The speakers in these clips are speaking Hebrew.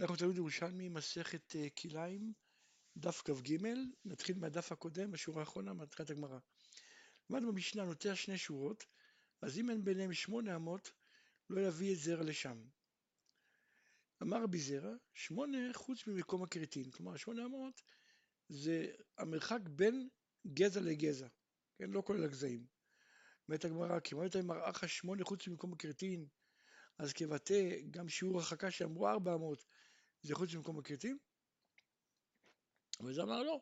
אנחנו תלמיד ירושלמי, מסכת אה, כליים, דף כ"ג, נתחיל מהדף הקודם, השורה האחרונה, מתחילת הגמרא. למדנו במשנה נוטע שני שורות, אז אם אין ביניהם שמונה אמות, לא יביא את זרע לשם. אמר רבי זרע, שמונה חוץ ממקום הכרתין, כלומר שמונה אמות זה המרחק בין גזע לגזע, כן, לא כולל הגזעים. אומרת הגמרא, כי מה יותר מראה שמונה חוץ ממקום הכרתין, אז כבטא גם שיעור הרחקה שאמרו 400 זה חוץ ממקום הכרתים? אבל זה אמר לא,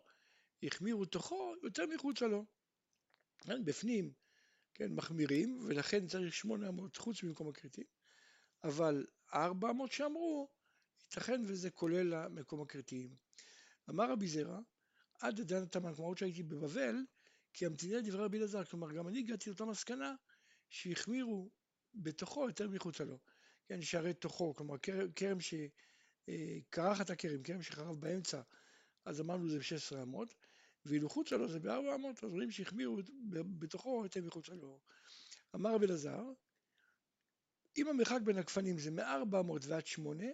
החמירו תוכו יותר מחוצה לו. כן, בפנים, כן, מחמירים, ולכן צריך 800 חוץ ממקום הכרתים, אבל 400 שאמרו, ייתכן וזה כולל המקום הכרתיים. אמר רבי זרע, עד דן תמן, כלומר עוד שהייתי בבבל, כי המתיני לדברי רבי אלעזר, כלומר גם אני הגעתי לאותה מסקנה שהחמירו בתוכו יותר מחוצה לו. כן, שהרי תוכו, כלומר כרם שקרח את הכרם, כרם שחרב באמצע, אז אמרנו זה ב-16 אמות, ואילו חוצה לו זה ב-4 אמות, אז רואים שהחמירו בתוכו יותר מחוצה לו. אמר רבי אלעזר, אם המרחק בין הגפנים זה מ-400 ועד 8,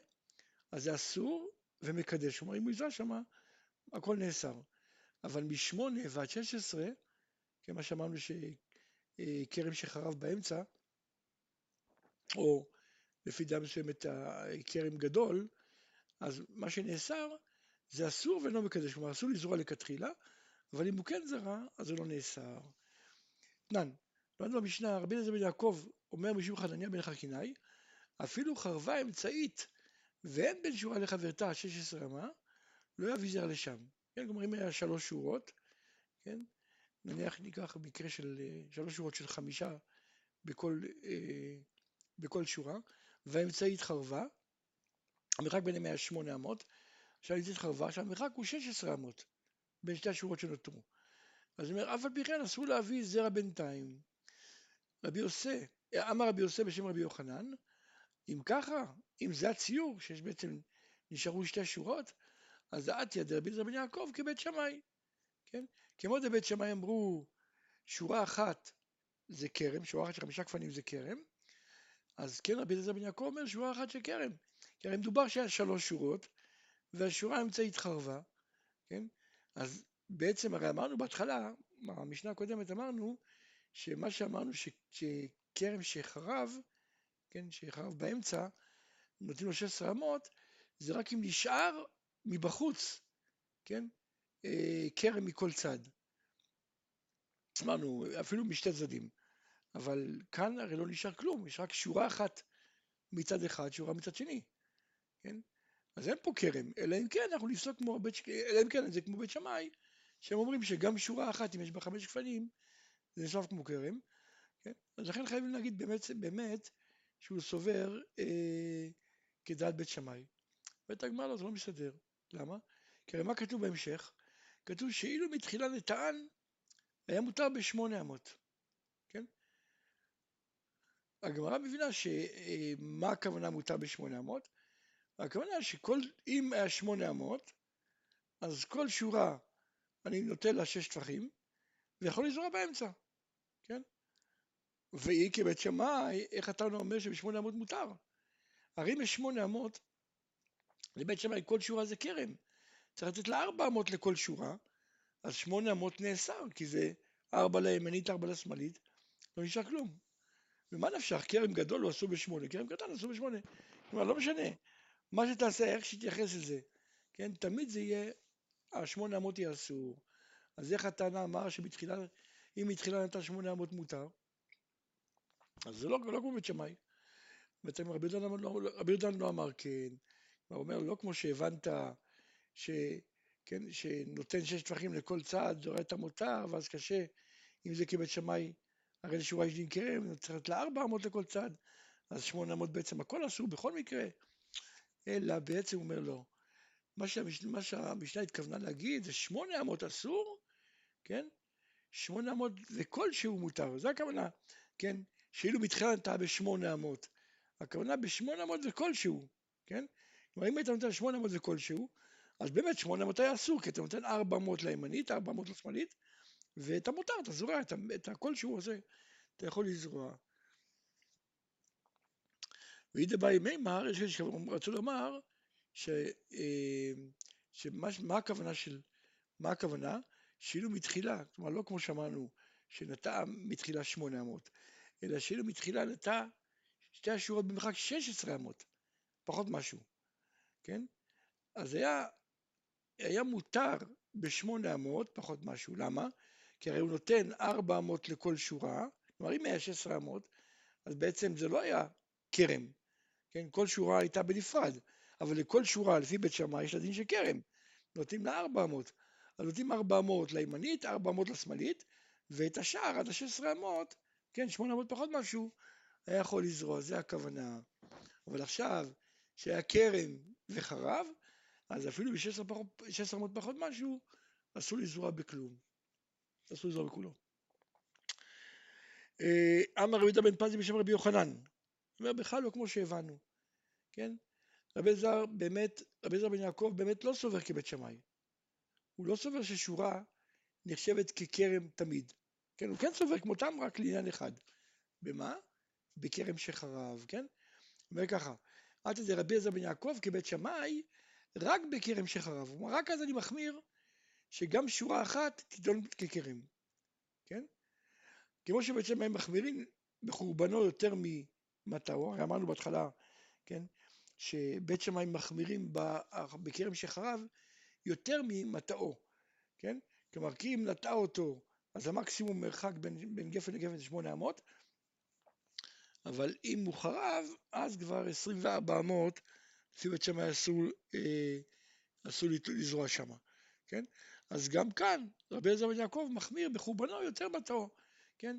אז זה אסור ומקדש. כלומר, אם הוא יזע שם, הכל נאסר. אבל מ-8 ועד 16, כמו שאמרנו שכרם שחרב באמצע, או לפי דעה מסוימת כרם גדול, אז מה שנאסר זה אסור ולא מקדש, כלומר אסור לזרוע לכתחילה, אבל אם הוא כן זרע, אז זה לא נאסר. תנן, למדנו במשנה, רבי אליעזר בן יעקב אומר משום חנניה בן חכינאי, אפילו חרבה אמצעית ואין בין שורה לחברתה 16 אמה, לא יביא זרע לשם. כן, כלומר אם היה שלוש שורות, כן, נניח ניקח מקרה של אה, שלוש שורות של חמישה בכל, אה, בכל שורה, והאמצעית חרבה, המרחק ביניהם היה שמונה אמות, שהאמצעית חרבה, שהמרחק הוא 16 אמות בין שתי השורות שנותרו. אז הוא אומר, אף על פי כן אסור להביא זרע בינתיים. רבי יוסי, אמר רבי יוסי בשם רבי יוחנן, אם ככה, אם זה הציור, שיש בעצם, נשארו שתי שורות, אז עתיה דרבי זרע בן יעקב כבית שמאי, כן? כמו דבית שמאי אמרו, שורה אחת זה כרם, שורה אחת של חמישה כפנים זה כרם, אז כן רבי אליעזר בן יעקב אומר שורה אחת של כרם, כי הרי מדובר שהיה שלוש שורות, והשורה האמצעית חרבה, כן? אז בעצם הרי אמרנו בהתחלה, במשנה הקודמת אמרנו, שמה שאמרנו שכרם שחרב, כן, שחרב באמצע, נותנים לו 16 אמות, זה רק אם נשאר מבחוץ, כן, אה, כרם מכל צד. אמרנו, אפילו משתי צדדים. אבל כאן הרי לא נשאר כלום, יש רק שורה אחת מצד אחד, שורה מצד שני, כן? אז אין פה כרם, אלא אם כן אנחנו נפסוק כמו בית, אלא אם כן זה כמו בית שמאי, שהם אומרים שגם שורה אחת, אם יש בה חמש גפנים, זה נחשב כמו כרם, כן? אז לכן חייבים להגיד באמת, באמת שהוא סובר אה, כדעת בית שמאי. בית הגמרא זה לא מסתדר. למה? כי הרי מה כתוב בהמשך? כתוב שאילו מתחילה נטען, היה מותר בשמונה אמות. הגמרא מבינה שמה הכוונה מותר ב-800? הכוונה שכל, אם היה 800, אז כל שורה אני נותן לה שש טפחים, ויכול לזרוע באמצע, כן? והיא כבית שמאי, איך אתה אומר שב-800 מותר? הרי אם יש 800, לבית שמאי כל שורה זה כרם. צריך לתת לה 400 לכל שורה, אז 800 נאסר, כי זה 4 לימנית, 4 לשמאלית, לא נשאר כלום. ומה נפשך, כרם גדול לא עשו בשמונה, כרם קטן עשו בשמונה. כלומר, לא משנה. מה שתעשה, איך שתתייחס לזה. כן, תמיד זה יהיה, השמונה אמות יהיה אסור. אז איך הטענה אמר שבתחילה, אם מתחילה נתן שמונה אמות מותר, אז זה לא, לא כמו בית שמאי. בעצם רבי יהודה לא, לא, לא אמר כן. הוא אומר, לא כמו שהבנת, ש, כן, שנותן שש טווחים לכל צד, זורע את המותר, ואז קשה, אם זה כבית שמאי, הרי לשורה יש דין כרם, צריך לתת לה 400 לכל צד, אז 800 בעצם הכל אסור בכל מקרה, אלא בעצם הוא אומר לא. מה, שהמש... מה שהמשנה התכוונה להגיד זה 800 אסור, כן? 800 זה כלשהו מותר, זו הכוונה, כן? שאילו בתחילה נתנה ב-800, הכוונה ב-800 זה כלשהו, כן? כלומר אם היית נותן 800 זה כלשהו, אז באמת 800 היה אסור, כי אתה נותן 400 לימנית, 400 לשמאלית, ואת המותר, אתה זורע, את, את הכל שהוא עושה, אתה יכול לזרוע. ואידא באי מימר, יש כאלה שרצו לומר ש, אה, שמה מה הכוונה של, מה הכוונה? שאילו מתחילה, כלומר לא כמו שאמרנו, שנטע מתחילה 800, אלא שאילו מתחילה נטע שתי השורות במרחק 16 אמות, פחות משהו, כן? אז היה, היה מותר בשמונה אמות, פחות משהו, למה? כי הרי הוא נותן 4 אמות לכל שורה, כלומר אם היה 16 אמות, אז בעצם זה לא היה כרם, כן? כל שורה הייתה בנפרד, אבל לכל שורה לפי בית שמאי יש לה דין של כרם, נותנים לה 400, אז נותנים 400 לימנית, 400 לשמאלית, ואת השאר עד ה-16 אמות, כן, 800 פחות משהו, היה יכול לזרוע, זה הכוונה. אבל עכשיו, שהיה כרם וחרב, אז אפילו ב-16 אמות פחות משהו, אסור לזרוע בכלום. אסור לזרוע בכולו. אה, אמר רבי יהודה בן פזי בשם רבי יוחנן. אומר, בכלל לא כמו שהבנו, כן? רבי זר באמת, רבי זר בן יעקב באמת לא סובר כבית שמאי. הוא לא סובר ששורה נחשבת ככרם תמיד. כן, הוא כן סובר כמותם רק לעניין אחד. במה? בכרם שחרב, כן? הוא אומר ככה, אל תדע רבי עזר בן יעקב כבית שמאי רק בכרם שחרב. הוא אומר, רק אז אני מחמיר שגם שורה אחת תידון ככרם, כן? כמו שבית שמאי מחמירים בחורבנו יותר ממטאו, הרי אמרנו בהתחלה, כן? שבית שמאי מחמירים בכרם שחרב יותר ממטאו, כן? כלומר, כי אם נטעה אותו, אז המקסימום מרחק בין, בין גפן לגפן זה 800, אבל אם הוא חרב, אז כבר 24 אמות, לפי בית שמאי אסור, אה, לזרוע שם, כן? אז גם כאן, רבי אליעזר בן יעקב מחמיר בחורבנו יותר מטעו, כן?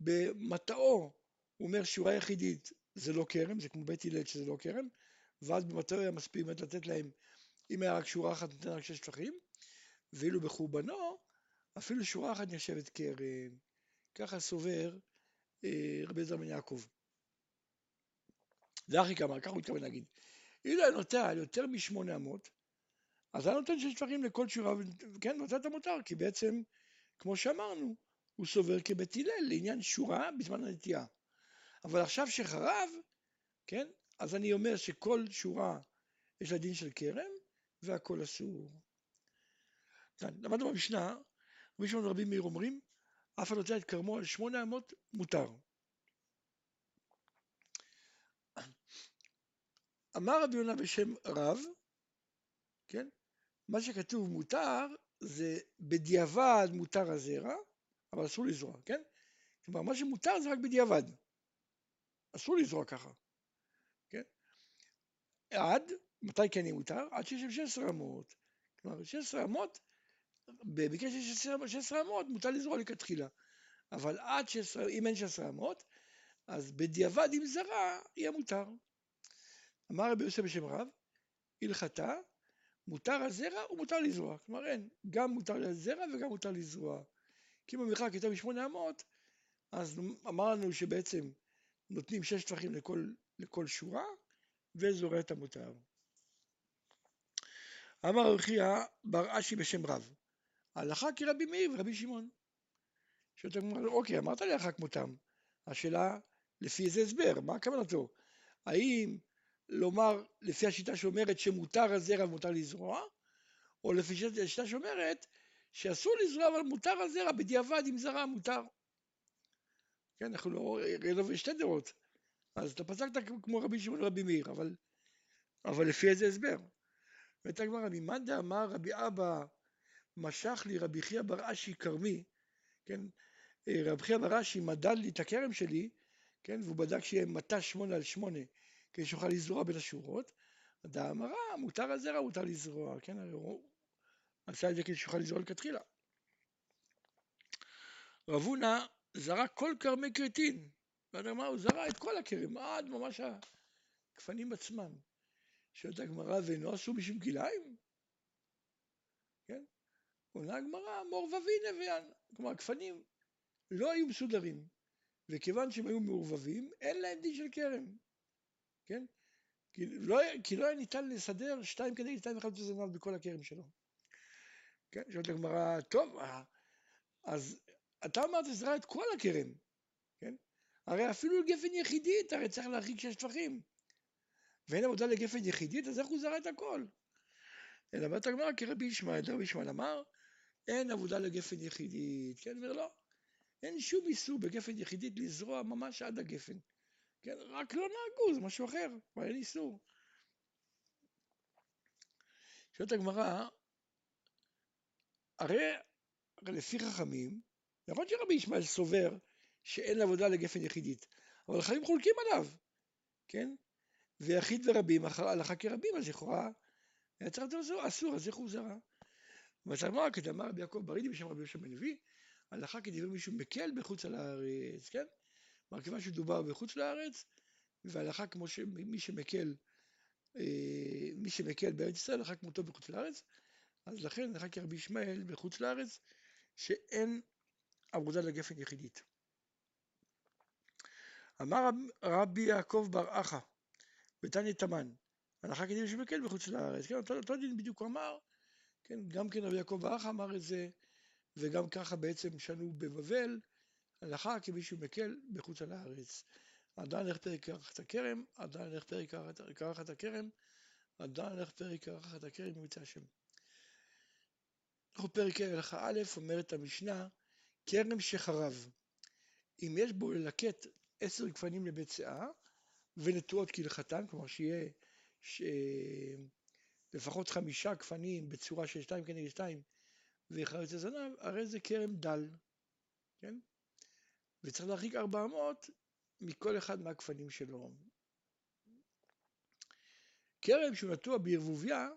במטעו אומר שורה יחידית זה לא כרם, זה כמו בית הלל שזה לא כרם, ואז במטעו היה מספיק באמת לתת להם, אם היה רק שורה אחת נותן רק שש טפחים, ואילו בחורבנו אפילו שורה אחת נחשבת כרם, ככה סובר אה, רבי אליעזר בן יעקב. זה הכי כמה, ככה הוא התכוון להגיד. אילו היה נוטע יותר משמונה אמות, אז היה נותן שש טפחים לכל שורה, כן, מצא את המותר, כי בעצם, כמו שאמרנו, הוא סובר כבית הלל לעניין שורה בזמן הנטייה. אבל עכשיו שחרב, כן, אז אני אומר שכל שורה יש לה דין של כרם, והכל אסור. כאן, למדנו במשנה, רבי שמעון ורבי מאיר אומרים, אף אחד נוטע את כרמו על שמונה אמות מותר. אמר רבי יונה בשם רב, כן? מה שכתוב מותר זה בדיעבד מותר הזרע, אבל אסור לזרוע, כן? כלומר, מה שמותר זה רק בדיעבד. אסור לזרוע ככה, כן? עד, מתי כן יהיה מותר? עד שיש 16 אמות. כלומר, 16 אמות, במקרה של 16 אמות מותר לזרוע לכתחילה. אבל עד 16, אם אין 16 אמות, אז בדיעבד אם זרע, יהיה מותר. אמר רבי יוסף בשם רב, הלכתה, מותר הזרע ומותר לזרוע. כלומר אין, גם מותר לזרע וגם מותר לזרוע. כי אם המרחק יותר משמונה אמות, אז אמרנו שבעצם נותנים שש טווחים לכל, לכל שורה, וזורע את המותר. אמר רכיה בר אשי בשם רב, הלכה כרבי מאיר ורבי שמעון. שאתה אומר, אוקיי, אמרת לי הלכה כמותם. השאלה, לפי איזה הסבר, מה כוונתו? האם לומר לפי השיטה שאומרת שמותר הזרע ומותר לזרוע, או לפי השיטה שאומרת שאסור לזרוע אבל מותר הזרע בדיעבד אם זרע מותר. כן, אנחנו לא, יש שתי דעות. אז אתה פסקת כמו רבי שמעון ורבי מאיר, אבל, אבל לפי איזה הסבר? ואתה הגמרא, ממאן דאמר רבי אבא משך לי רבי חייא בר אשי כרמי, כן, רבי חייא בר אשי מדד לי את הכרם שלי, כן, והוא בדק שיהיה מטה שמונה על שמונה, כדי שיוכל לזרוע בין השורות, דאמרה, מותר הזרע, מותר לזרוע, כן, הרי הוא עשה את זה כדי שיוכל לזרוע לכתחילה. רב הונא זרע כל כרמי כרתין, אומר, הוא זרע את כל הכרם, עד ממש הגפנים עצמם. שואלת הגמרא, ואינו עשו בשביל כלאיים? כן? עונה הגמרא, מור ווין הביאן. כלומר, הגפנים לא היו מסודרים, וכיוון שהם היו מעורבבים, אין להם דין של כרם. כן? כי לא, כי לא היה ניתן לסדר שתיים כנגד שתיים וחצי זנב בכל הכרם שלו. כן? שואלת הגמרא, טוב, אה, אז אתה אמרת זרע את כל הכרם, כן? הרי אפילו גפן יחידית, הרי צריך להרחיק שש טפחים. ואין עבודה לגפן יחידית, אז איך הוא זרע את הכל? אלא באת הגמרא כרבי ישמעאל, רבי ישמעאל אמר, אין עבודה לגפן יחידית, כן, אומר לא, אין שום איסור בגפן יחידית לזרוע ממש עד הגפן, כן, רק לא נהגו, זה משהו אחר, אבל אין איסור. שואלת הגמרא, הרי, הרי לפי חכמים, נכון שרבי ישמעאל סובר שאין עבודה לגפן יחידית, אבל חכמים חולקים עליו, כן? ויחיד ורבים, הלכה כרבים, אז לכאורה היה צריך לדבר אסור, אז איך הוא זרע? ומצא גמרא, כדאמר רבי יעקב ברידי בשם רבי יושב בן לוי, הלכה כדבר מישהו מקל בחוץ לארץ, כן? כלומר, כיוון שדובר בחוץ לארץ, והלכה כמו שמי שמקל, אה, מי שמקל בארץ ישראל, הלכה כמותו בחוץ לארץ, אז לכן הלכה כרבי ישמעאל בחוץ לארץ, שאין עבודה לגפן יחידית. אמר רבי יעקב בר אחא, בתניא תמן, הלכה כדין שמקל בחוץ לארץ, כן, אותו, אותו דין בדיוק הוא אמר, כן, גם כן רבי יעקב בר אחא אמר את זה, וגם ככה בעצם שנו בבבל, הלכה כמישהו מקל בחוץ לארץ. עדיין הולך פרק קרחת הכרם, עדיין הולך פרק קרחת הכרם, עדיין הולך פרק קרחת הכרם, אם יוצא השם. אנחנו פרק הלכה א', אומרת המשנה, כרם שחרב, אם יש בו ללקט עשר גפנים לבית שאה ונטועות כהלכתן, כלומר שיהיה ש... לפחות חמישה גפנים בצורה של שתיים כנגד שתיים וחרץ הזנב, הרי זה כרם דל, כן? וצריך להרחיק ארבע מאות מכל אחד מהגפנים שלו. כרם שהוא נטוע בערבוביה,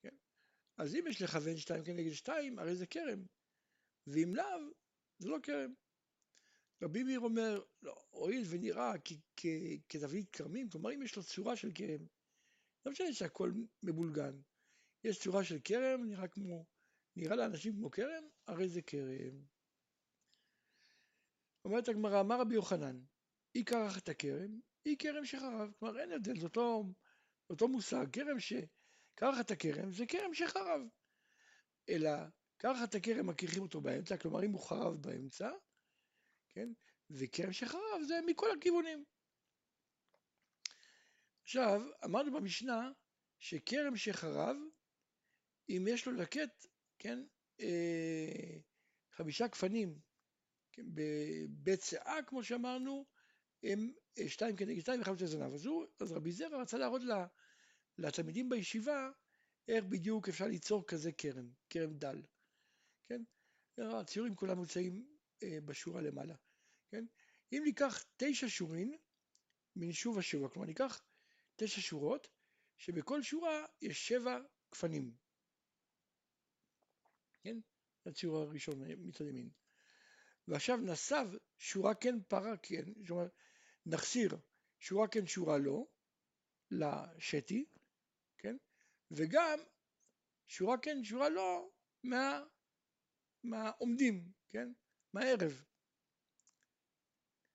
כן? אז אם יש לכוון שתיים כנגד שתיים, הרי זה כרם, ואם לאו, זה לא כרם. רבי מאיר אומר, לא, הואיל ונראה כזווית כרמים, כלומר אם יש לו צורה של כרם, לא משנה שהכל מבולגן, יש צורה של כרם, נראה כמו, נראה לאנשים כמו כרם, הרי זה כרם. אומרת הגמרא, אמר רבי יוחנן, אי קרח את הכרם, אי כרם שחרב. כלומר אין הבדל, זה אותו, אותו מושג, כרם שקרח את הכרם זה כרם שחרב. אלא קרח את הכרם מכריחים אותו באמצע, כלומר אם הוא חרב באמצע, כן? וכרם שחרב זה מכל הכיוונים. עכשיו, אמרנו במשנה שכרם שחרב, אם יש לו לקט, כן, אה, חמישה גפנים כן, בבית שאה, כמו שאמרנו, הם אה, שתיים כנגד שתיים וחמישה זנב. אז, הוא, אז רבי זרע רצה להראות לה, לתלמידים בישיבה איך בדיוק אפשר ליצור כזה כרם, כרם דל, כן? הציורים כולם נמצאים אה, בשורה למעלה, כן? אם ניקח תשע שורין מן שוב ושוב, כלומר ניקח תשע שורות, שבכל שורה יש שבע גפנים, כן? זה הציור הראשון מצד ימין. ועכשיו נסב שורה כן פרה כן, זאת אומרת נחסיר שורה כן שורה לא לשתי, כן? וגם שורה כן שורה לא מה, מהעומדים, כן? מהערב.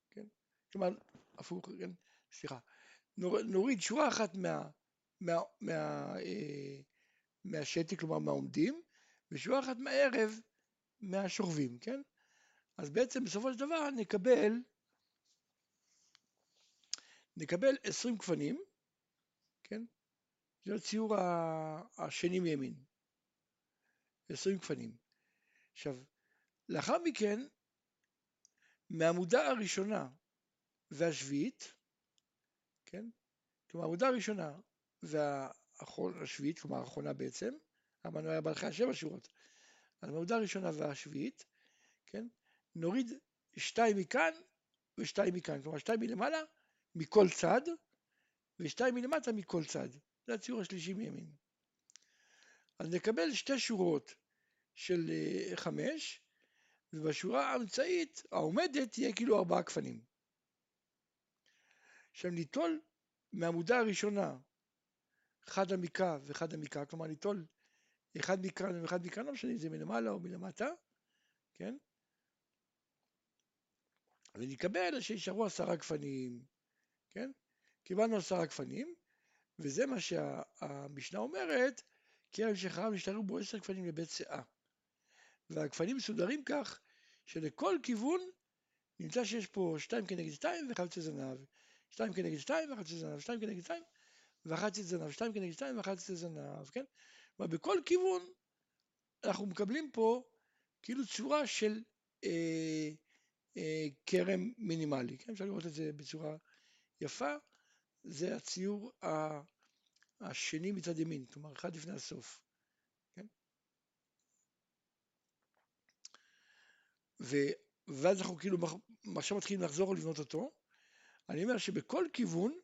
כן? כלומר, הפוך, כן? סליחה. נור, נוריד שורה אחת מה, מה, מה, אה, מהשתי, כלומר מהעומדים, ושורה אחת מהערב מהשוכבים, כן? אז בעצם בסופו של דבר נקבל נקבל 20 גפנים, כן? זה הציור השני מימין. 20 גפנים. עכשיו, לאחר מכן, מהעמודה הראשונה והשביעית, כן? כלומר, העמודה הראשונה והשביעית, כלומר האחרונה בעצם, אמרנו היה בהלכה שבע שורות, אז מהעמודה הראשונה והשביעית, כן? נוריד שתיים מכאן ושתיים מכאן, כלומר שתיים מלמעלה מכל צד ושתיים מלמטה מכל צד, זה הציור השלישי מימין. אז נקבל שתי שורות של אה, חמש, ובשורה האמצעית העומדת תהיה כאילו ארבעה גפנים. עכשיו ניטול מהעמודה הראשונה חד עמיקה וחד עמיקה, כלומר ניטול אחד מכאן ואחד מכאן, לא משנה אם זה מלמעלה או מלמטה, כן? ונקבל שישארו עשרה גפנים, כן? קיבלנו עשרה גפנים, וזה מה שהמשנה אומרת, כרם שחרב נשתנו בו עשר גפנים לבית שאה. והגפנים מסודרים כך שלכל כיוון נמצא שיש פה שתיים כנגד שתיים וחלוצי זנב. שתיים כנגד שתיים וחצי זנב, שתיים כנגד שתיים וחצי זנב, שתיים כנגד שתיים וחצי זנב, כן? כלומר בכל כיוון אנחנו מקבלים פה כאילו צורה של אה, אה, כרם מינימלי, כן? אפשר לראות את זה בצורה יפה, זה הציור השני מצד ימין, כלומר אחד לפני הסוף, ו, ואז אנחנו כאילו עכשיו מתחילים לחזור ולבנות אותו, אני אומר שבכל כיוון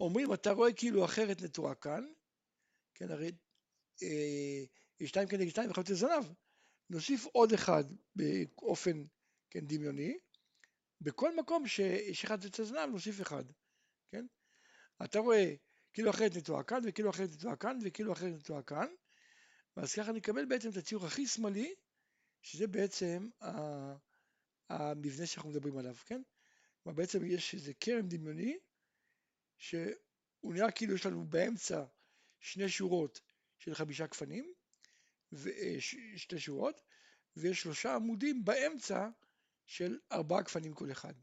אומרים אתה רואה כאילו אחרת נטועה כאן, כן הרי אה, שתיים כנגד שתיים וחצי זנב, נוסיף עוד אחד באופן כן, דמיוני, בכל מקום שיש אחד אצל זנב נוסיף אחד, כן? אתה רואה כאילו אחרת נטועה כאן וכאילו אחרת נטועה כאן וכאילו אחרת נטועה כאן, ואז ככה נקבל בעצם את הציור הכי שמאלי, שזה בעצם המבנה שאנחנו מדברים עליו, כן? כלומר בעצם יש איזה כרם דמיוני, שהוא נראה כאילו יש לנו באמצע שני שורות של חמישה גפנים, אה, שתי שורות, ויש שלושה עמודים באמצע של ארבעה גפנים כל אחד,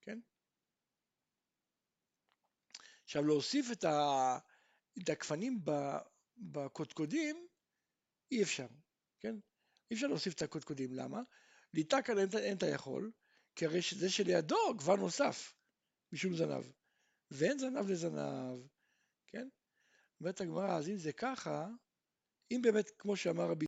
כן? עכשיו להוסיף את. את הגפנים בקודקודים אי אפשר, כן? אי אפשר להוסיף את הקודקודים, למה? ליטה כאן אין, אין אתה יכול, כי הרי זה שלידו כבר נוסף משום זנב, ואין זנב לזנב, כן? אומרת הגמרא, אז אם זה ככה, אם באמת, כמו שאמר רבי